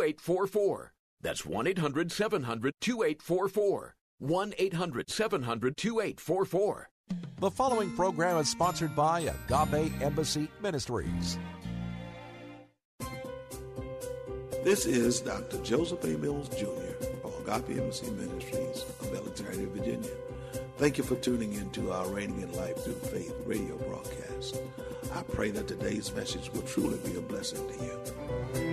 2844. That's 1 800 700 2844. 1 800 700 2844. The following program is sponsored by Agape Embassy Ministries. This is Dr. Joseph A. Mills Jr. of Agape Embassy Ministries of Alexandria, Virginia. Thank you for tuning in to our Reigning in Life Through Faith radio broadcast. I pray that today's message will truly be a blessing to you.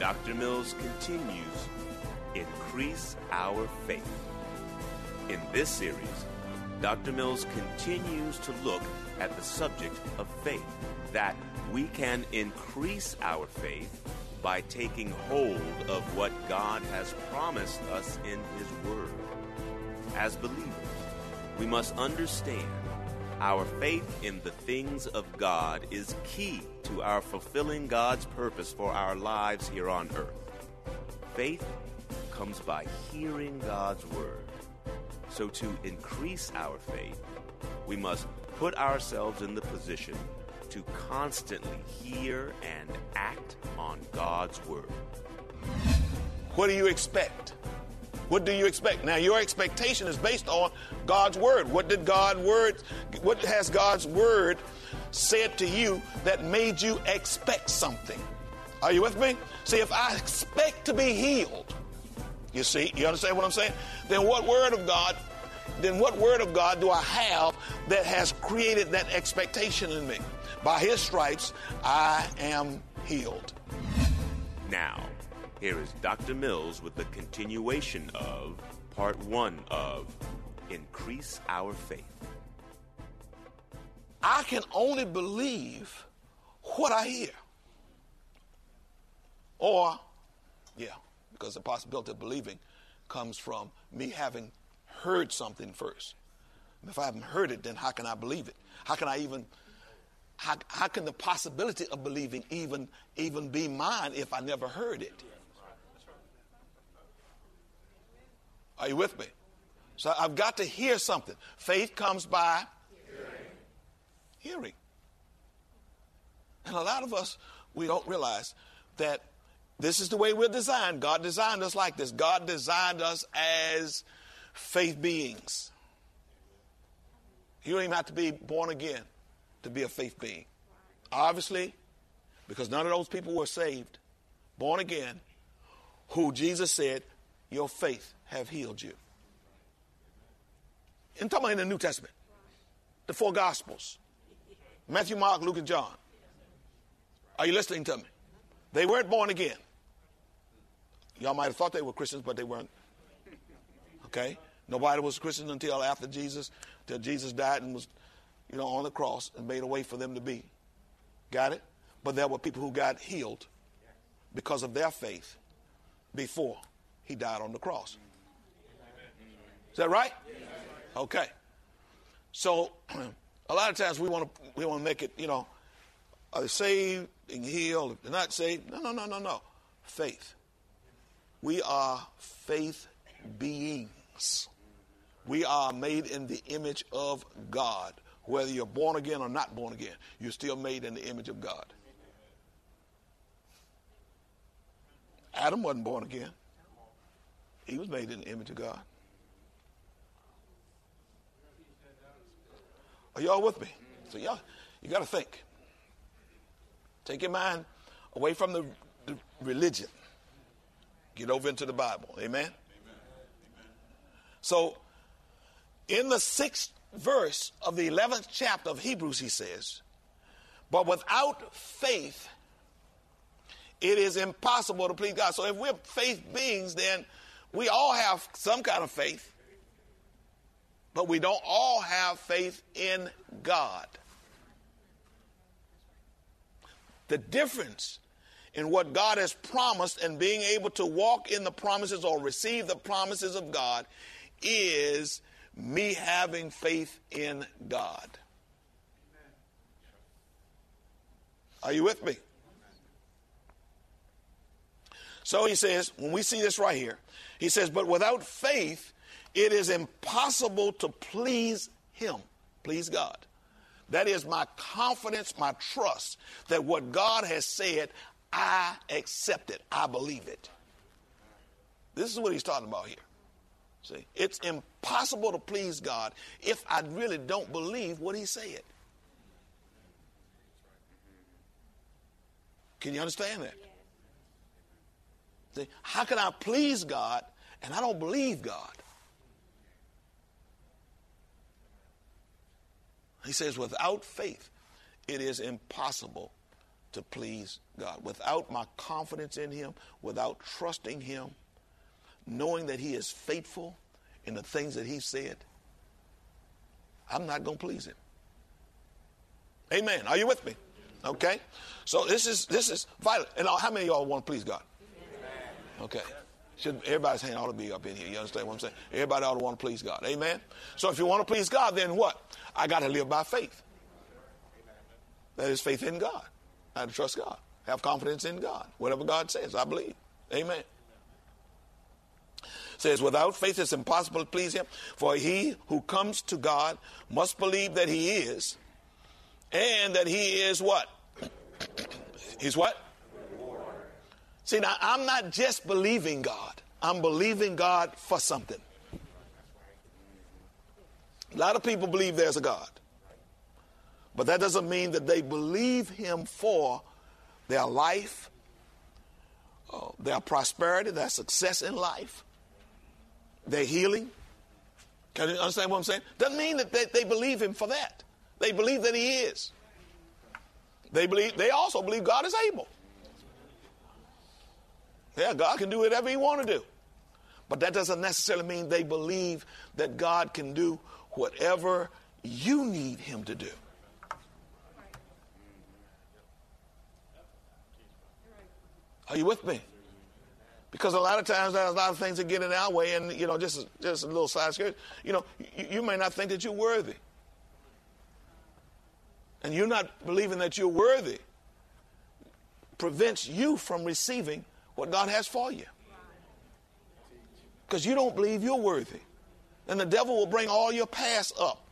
Dr. Mills continues Increase Our Faith. In this series, Dr. Mills continues to look at the subject of faith, that we can increase our faith by taking hold of what God has promised us in His Word. As believers, we must understand our faith in the things of God is key to our fulfilling God's purpose for our lives here on earth. Faith comes by hearing God's word. So, to increase our faith, we must put ourselves in the position to constantly hear and act on God's word. What do you expect? What do you expect? Now, your expectation is based on God's word. What did God word? What has God's word said to you that made you expect something? Are you with me? See, if I expect to be healed, you see, you understand what I'm saying? Then what word of God? Then what word of God do I have that has created that expectation in me? By His stripes, I am healed. Now, here is Dr. Mills with the continuation of part one of Increase Our Faith. I can only believe what I hear. Or, yeah, because the possibility of believing comes from me having heard something first. If I haven't heard it, then how can I believe it? How can I even how, how can the possibility of believing even even be mine if I never heard it? Are you with me? So I've got to hear something. Faith comes by hearing. hearing. And a lot of us, we don't realize that this is the way we're designed. God designed us like this. God designed us as faith beings. You don't even have to be born again to be a faith being. Obviously, because none of those people were saved, born again, who Jesus said, Your faith have healed you. I'm talking about in the New Testament, the four Gospels Matthew, Mark, Luke, and John. Are you listening to me? They weren't born again. Y'all might have thought they were Christians, but they weren't. Okay? Nobody was Christian until after Jesus, till Jesus died and was, you know, on the cross and made a way for them to be. Got it? But there were people who got healed because of their faith before he died on the cross. Is that right? Okay. So a lot of times we want to we want to make it, you know, are they saved and healed? If they're not saved, no, no, no, no, no. Faith. We are faith beings. We are made in the image of God. Whether you're born again or not born again, you're still made in the image of God. Adam wasn't born again. He was made in the image of God. Are y'all with me? So y'all, you got to think. Take your mind away from the, the religion. Get over into the Bible. Amen? Amen. So, in the sixth verse of the 11th chapter of Hebrews, he says, But without faith, it is impossible to please God. So, if we're faith beings, then we all have some kind of faith, but we don't all have faith in God. The difference in what God has promised and being able to walk in the promises or receive the promises of God is me having faith in God. Are you with me? So he says, when we see this right here, he says, but without faith, it is impossible to please him, please God. That is my confidence, my trust that what God has said, I accept it. I believe it. This is what he's talking about here. See, it's impossible to please God if I really don't believe what he said. Can you understand that? See, how can I please God and I don't believe God? He says, without faith, it is impossible to please God. Without my confidence in Him, without trusting Him, knowing that He is faithful in the things that He said, I'm not going to please Him. Amen. Are you with me? Okay. So this is this is vital. And how many of y'all want to please God? Okay. Should everybody's hand ought to be up in here. You understand what I'm saying? Everybody ought to want to please God. Amen. So if you want to please God, then what? I got to live by faith. That is faith in God. I have to trust God. Have confidence in God. Whatever God says, I believe. Amen. Says, without faith it's impossible to please him. For he who comes to God must believe that he is, and that he is what? He's what? See, now I'm not just believing God, I'm believing God for something. A lot of people believe there's a God, but that doesn't mean that they believe Him for their life, uh, their prosperity, their success in life, their healing. Can you understand what I'm saying? Doesn't mean that they, they believe Him for that. They believe that He is. They believe. They also believe God is able. Yeah, God can do whatever He want to do. But that doesn't necessarily mean they believe that God can do whatever you need Him to do. Are you with me? Because a lot of times there's a lot of things that get in our way, and you know, just just a little side skirt. You know, you, you may not think that you're worthy, and you're not believing that you're worthy prevents you from receiving what God has for you. Because you don't believe you're worthy. And the devil will bring all your past up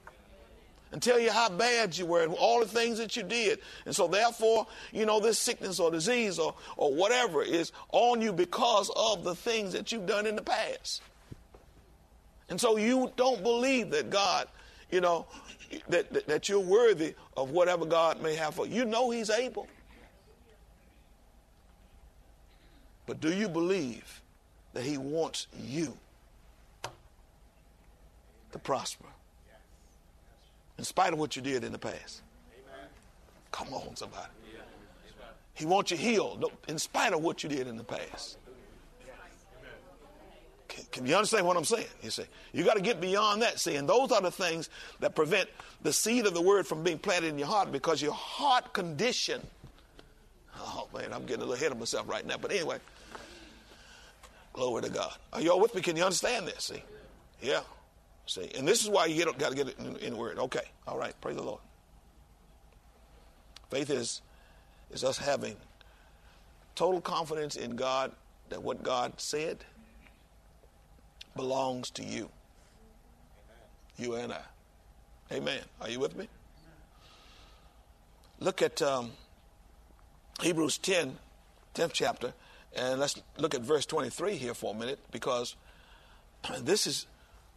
and tell you how bad you were and all the things that you did. And so, therefore, you know, this sickness or disease or, or whatever is on you because of the things that you've done in the past. And so, you don't believe that God, you know, that, that, that you're worthy of whatever God may have for you. You know He's able. But do you believe that He wants you to prosper? In spite of what you did in the past. Come on, somebody. He wants you healed in spite of what you did in the past. Can, can you understand what I'm saying? You see, you got to get beyond that. See, and those are the things that prevent the seed of the word from being planted in your heart because your heart condition. Oh man, I'm getting a little ahead of myself right now. But anyway, Glory to God. Are y'all with me? Can you understand this? See? Yeah. See? And this is why you got to get it in, in Word. Okay. All right. Praise the Lord. Faith is, is us having total confidence in God that what God said belongs to you. You and I. Amen. Are you with me? Look at um, Hebrews 10, 10th chapter. And let's look at verse 23 here for a minute because this is,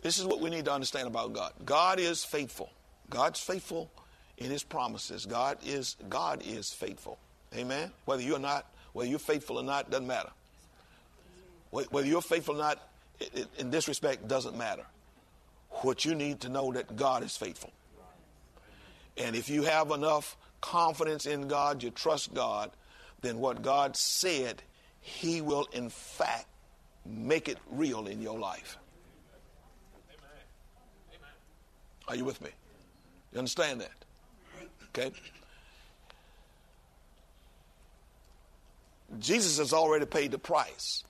this is what we need to understand about God. God is faithful. God's faithful in his promises. God is God is faithful. Amen. Whether you're not, whether you're faithful or not, doesn't matter. Whether you're faithful or not, in this respect, doesn't matter. What you need to know that God is faithful. And if you have enough confidence in God, you trust God, then what God said, He will in fact make it real in your life. Are you with me? You understand that? Okay? Jesus has already paid the price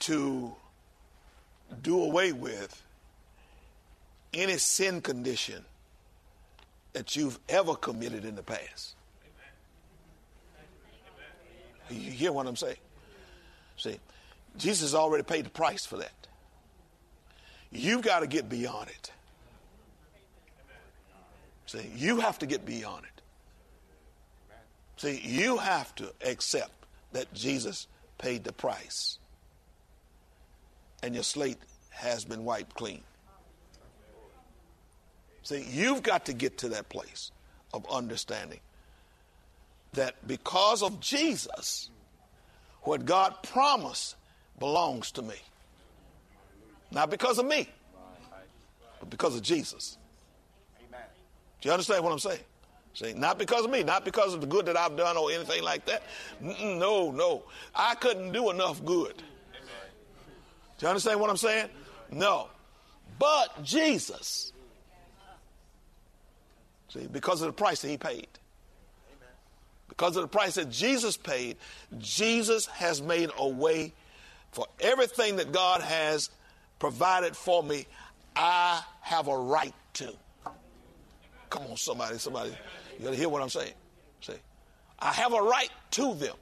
to do away with any sin condition that you've ever committed in the past. You hear what I'm saying? See, Jesus already paid the price for that. You've got to get beyond it. See, you have to get beyond it. See, you have to accept that Jesus paid the price and your slate has been wiped clean. See, you've got to get to that place of understanding that because of Jesus, what God promised belongs to me. Not because of me, but because of Jesus. Do you understand what I'm saying? See, not because of me, not because of the good that I've done or anything like that. No, no. I couldn't do enough good. Do you understand what I'm saying? No. But Jesus. See, because of the price that he paid. Because of the price that Jesus paid, Jesus has made a way for everything that God has provided for me, I have a right to. Come on, somebody, somebody. You gotta hear what I'm saying. See, I have a right to them.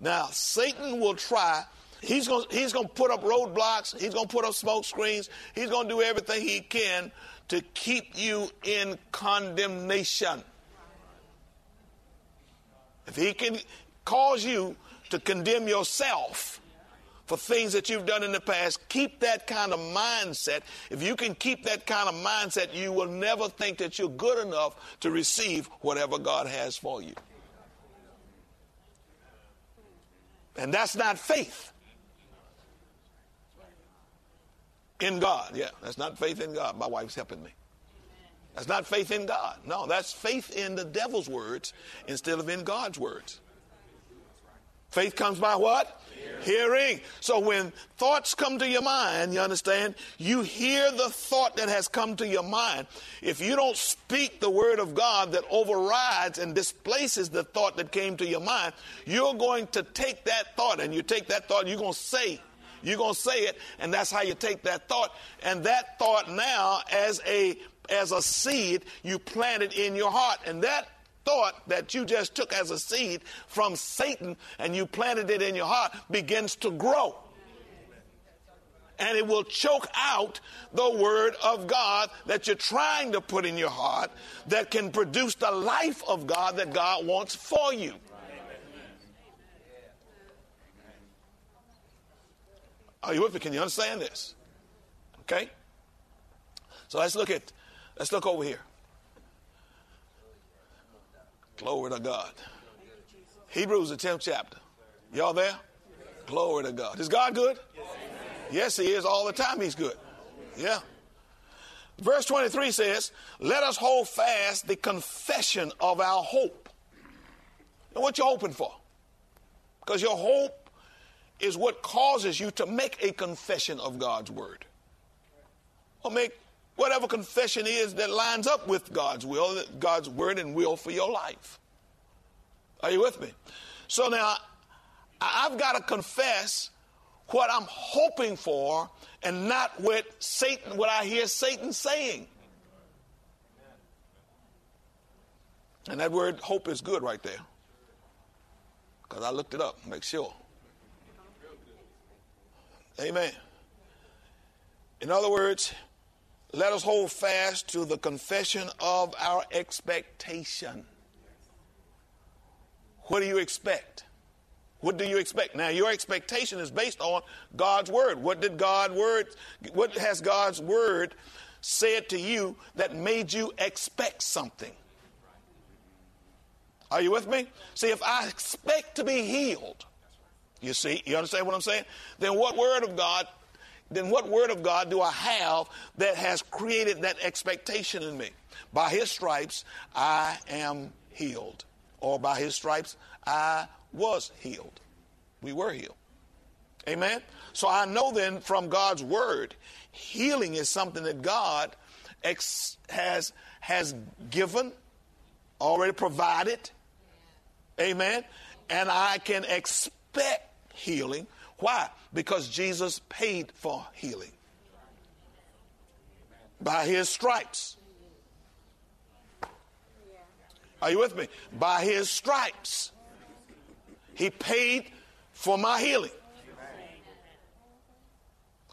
Now, Satan will try. He's gonna he's gonna put up roadblocks. He's gonna put up smoke screens. He's gonna do everything he can to keep you in condemnation. If he can cause you to condemn yourself, for things that you've done in the past. Keep that kind of mindset. If you can keep that kind of mindset, you will never think that you're good enough to receive whatever God has for you. And that's not faith in God. Yeah, that's not faith in God. My wife's helping me. That's not faith in God. No, that's faith in the devil's words instead of in God's words. Faith comes by what? Hearing. So when thoughts come to your mind, you understand, you hear the thought that has come to your mind. If you don't speak the word of God that overrides and displaces the thought that came to your mind, you're going to take that thought and you take that thought, you're going to say, you're going to say it, and that's how you take that thought. And that thought now, as a as a seed, you planted in your heart, and that thought that you just took as a seed from Satan and you planted it in your heart begins to grow. And it will choke out the word of God that you're trying to put in your heart that can produce the life of God that God wants for you. Are you with me? Can you understand this? Okay? So let's look at let's look over here. Glory to God. Hebrews, the 10th chapter. Y'all there? Glory to God. Is God good? Yes, He is. All the time He's good. Yeah. Verse 23 says, Let us hold fast the confession of our hope. And what you're hoping for? Because your hope is what causes you to make a confession of God's word. Or make whatever confession is that lines up with God's will, God's word and will for your life. Are you with me? So now I've got to confess what I'm hoping for and not what Satan what I hear Satan saying. And that word hope is good right there. Because I looked it up, make sure. Amen. In other words, let us hold fast to the confession of our expectation. What do you expect? What do you expect? Now, your expectation is based on God's word. What did God word? What has God's word said to you that made you expect something? Are you with me? See, if I expect to be healed, you see, you understand what I'm saying? Then what word of God? Then what word of God do I have that has created that expectation in me? By His stripes I am healed, or by His stripes I was healed. We were healed. Amen? So I know then from God's word, healing is something that God ex- has, has given, already provided. Amen? And I can expect healing. Why? Because Jesus paid for healing. By his stripes. Are you with me? By his stripes. He paid for my healing.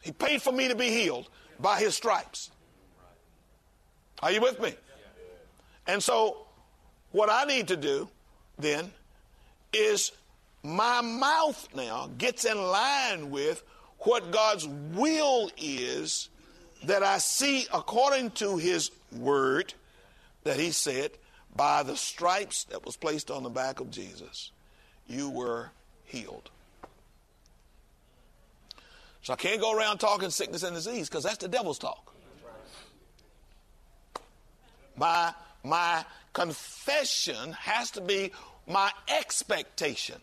He paid for me to be healed by his stripes. Are you with me? And so, what I need to do then is my mouth now gets in line with what God's will is that I see according to his word that he said, by the stripes that was placed on the back of Jesus, you were healed. So I can't go around talking sickness and disease because that's the devil's talk. My, my confession has to be my expectation.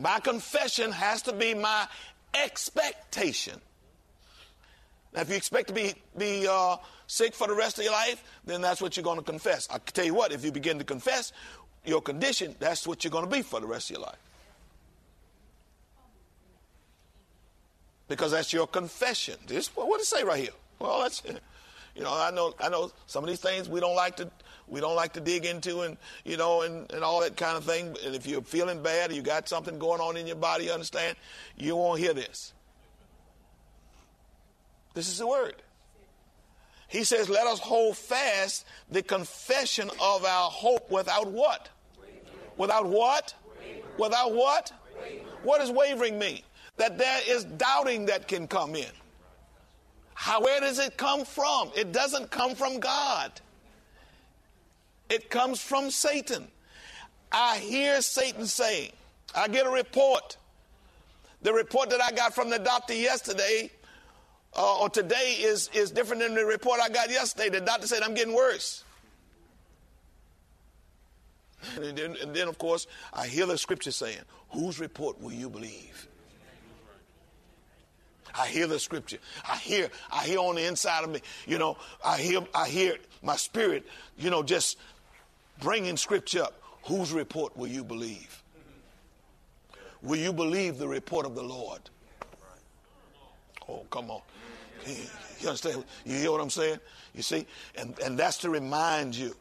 My confession has to be my expectation. Now, if you expect to be, be uh, sick for the rest of your life, then that's what you're going to confess. I tell you what, if you begin to confess your condition, that's what you're going to be for the rest of your life. Because that's your confession. This, what does it say right here? Well, that's, you know, I know, I know some of these things we don't like to, we don't like to dig into and, you know, and, and all that kind of thing. And if you're feeling bad or you got something going on in your body, you understand, you won't hear this. This is the word. He says, let us hold fast the confession of our hope without what? Without what? Without what? What does wavering mean? That there is doubting that can come in. How, where does it come from? It doesn't come from God. It comes from Satan. I hear Satan saying, I get a report. The report that I got from the doctor yesterday uh, or today is, is different than the report I got yesterday. The doctor said I'm getting worse. And then, and then, of course, I hear the scripture saying, Whose report will you believe? I hear the scripture. I hear, I hear on the inside of me, you know, I hear, I hear my spirit, you know, just bringing scripture up. Whose report will you believe? Will you believe the report of the Lord? Oh, come on. You understand? You hear what I'm saying? You see? And, and that's to remind you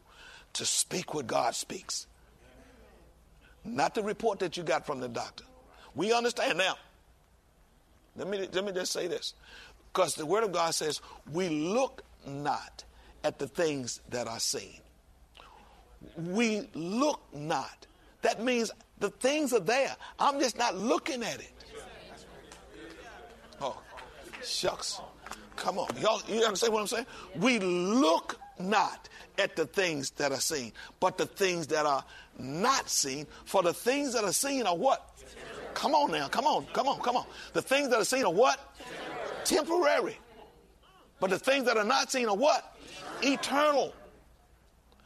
to speak what God speaks. Not the report that you got from the doctor. We understand now. Let me, let me just say this. Because the Word of God says, we look not at the things that are seen. We look not. That means the things are there. I'm just not looking at it. Oh, shucks. Come on. Y'all, you understand what I'm saying? We look not at the things that are seen, but the things that are not seen. For the things that are seen are what? Come on now. Come on. Come on. Come on. The things that are seen are what? Temporary. But the things that are not seen are what? Eternal.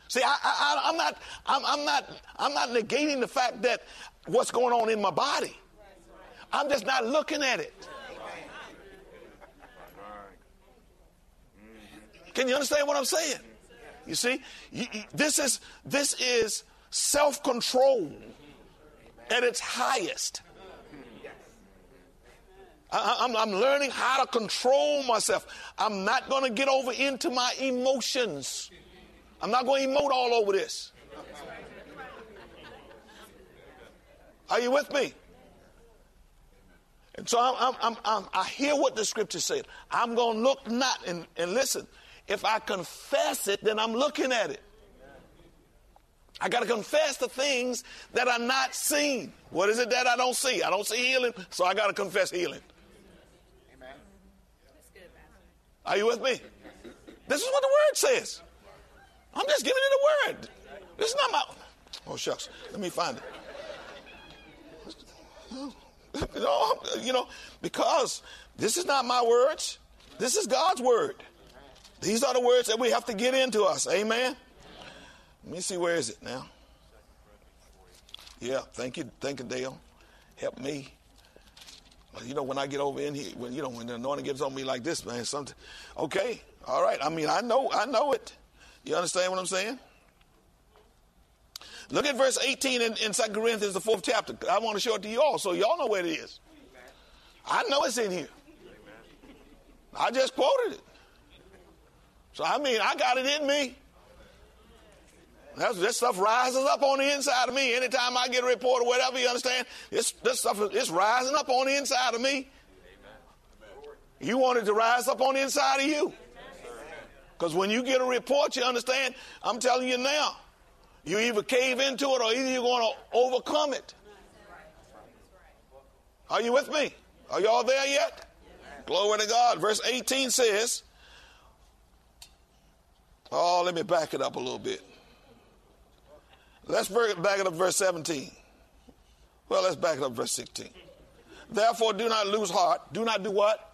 See, I, I'm not, I'm, I'm not, I'm not negating the fact that what's going on in my body. I'm just not looking at it. Can you understand what I'm saying? You see, you, you, this is this is self-control at its highest. I, am learning how to control myself. I'm not going to get over into my emotions. I'm not going to emote all over this. Are you with me? And so I'm, I'm, I'm, i hear what the scripture said. I'm going to look not, and, and listen, if I confess it, then I'm looking at it. I got to confess the things that are not seen. What is it that I don't see? I don't see healing, so I got to confess healing. Amen. Are you with me? This is what the word says. I'm just giving you the word. This is not my. Oh, shucks. Let me find it. No, you know, because this is not my words. This is God's word. These are the words that we have to get into us. Amen. Let me see, where is it now? Yeah, thank you, thank you, Dale. Help me. You know, when I get over in here, when you know, when the anointing gets on me like this, man, something. Okay, all right. I mean, I know, I know it. You understand what I'm saying? Look at verse 18 in, in 2 Corinthians, the fourth chapter. I want to show it to you all, so y'all know where it is. I know it's in here. I just quoted it. So I mean, I got it in me. That's, this stuff rises up on the inside of me. Anytime I get a report or whatever, you understand, this, this stuff is rising up on the inside of me. You want it to rise up on the inside of you. Because when you get a report, you understand, I'm telling you now, you either cave into it or either you're going to overcome it. Are you with me? Are y'all there yet? Glory to God. Verse 18 says, Oh, let me back it up a little bit. Let's back it up verse 17. Well, let's back it up verse 16. Therefore, do not lose heart. Do not do what?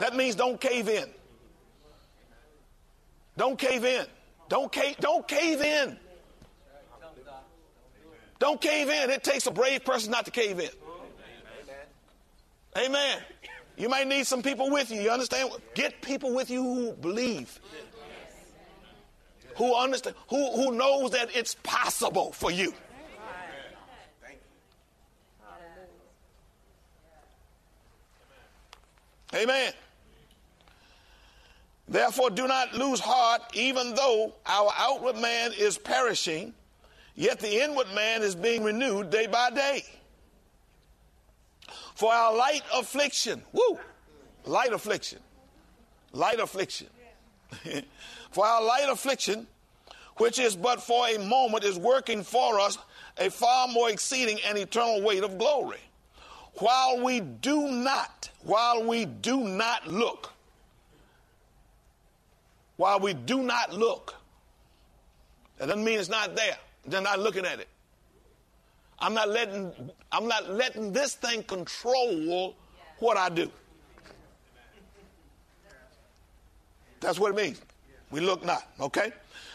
That means don't cave in. Don't cave in. Don't cave, don't cave in. Don't cave in. It takes a brave person not to cave in. Amen. You might need some people with you. You understand? Get people with you who believe who understand, who, who knows that it's possible for you. Amen. Therefore, do not lose heart, even though our outward man is perishing, yet the inward man is being renewed day by day. For our light affliction, woo, light affliction, light affliction. For our light affliction, which is but for a moment, is working for us a far more exceeding and eternal weight of glory. While we do not, while we do not look, while we do not look, that doesn't mean it's not there. They're not looking at it. I'm not letting I'm not letting this thing control what I do. That's what it means. We look not, okay?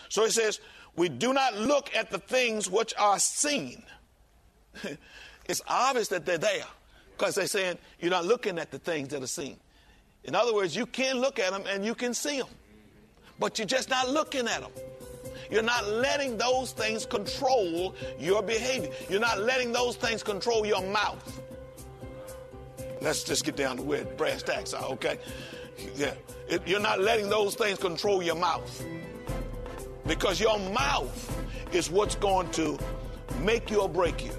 So he says, we do not look at the things which are seen. it's obvious that they're there because they're saying you're not looking at the things that are seen. In other words, you can look at them and you can see them, but you're just not looking at them. You're not letting those things control your behavior. You're not letting those things control your mouth. Let's just get down to where brass tacks are, okay? Yeah. It, you're not letting those things control your mouth. Because your mouth is what's going to make you or break you.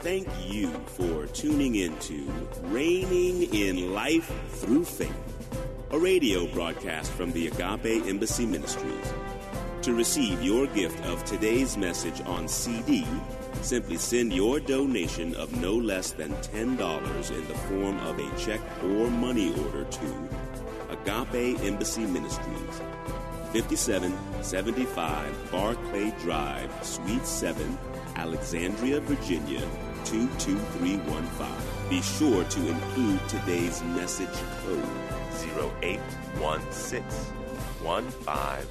Thank you for tuning into Reigning in Life Through Faith, a radio broadcast from the Agape Embassy Ministries. To receive your gift of today's message on CD, Simply send your donation of no less than $10 in the form of a check or money order to Agape Embassy Ministries, 5775 Barclay Drive, Suite 7, Alexandria, Virginia, 22315. Be sure to include today's message code 0816 15SM.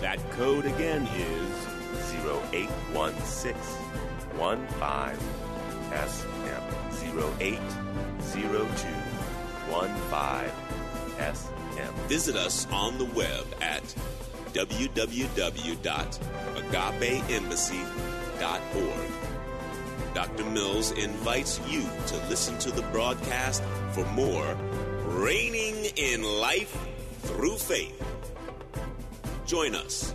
That code again is 0816 15SM 080215SM. Visit us on the web at www.agapeembassy.org. Dr. Mills invites you to listen to the broadcast for more Reigning in Life Through Faith. Join us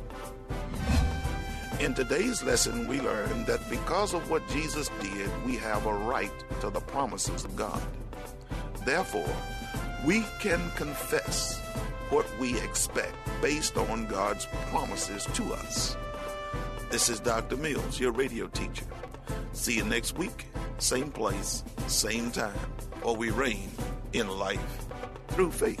In today's lesson, we learned that because of what Jesus did, we have a right to the promises of God. Therefore, we can confess what we expect based on God's promises to us. This is Dr. Mills, your radio teacher. See you next week, same place, same time, or we reign in life through faith.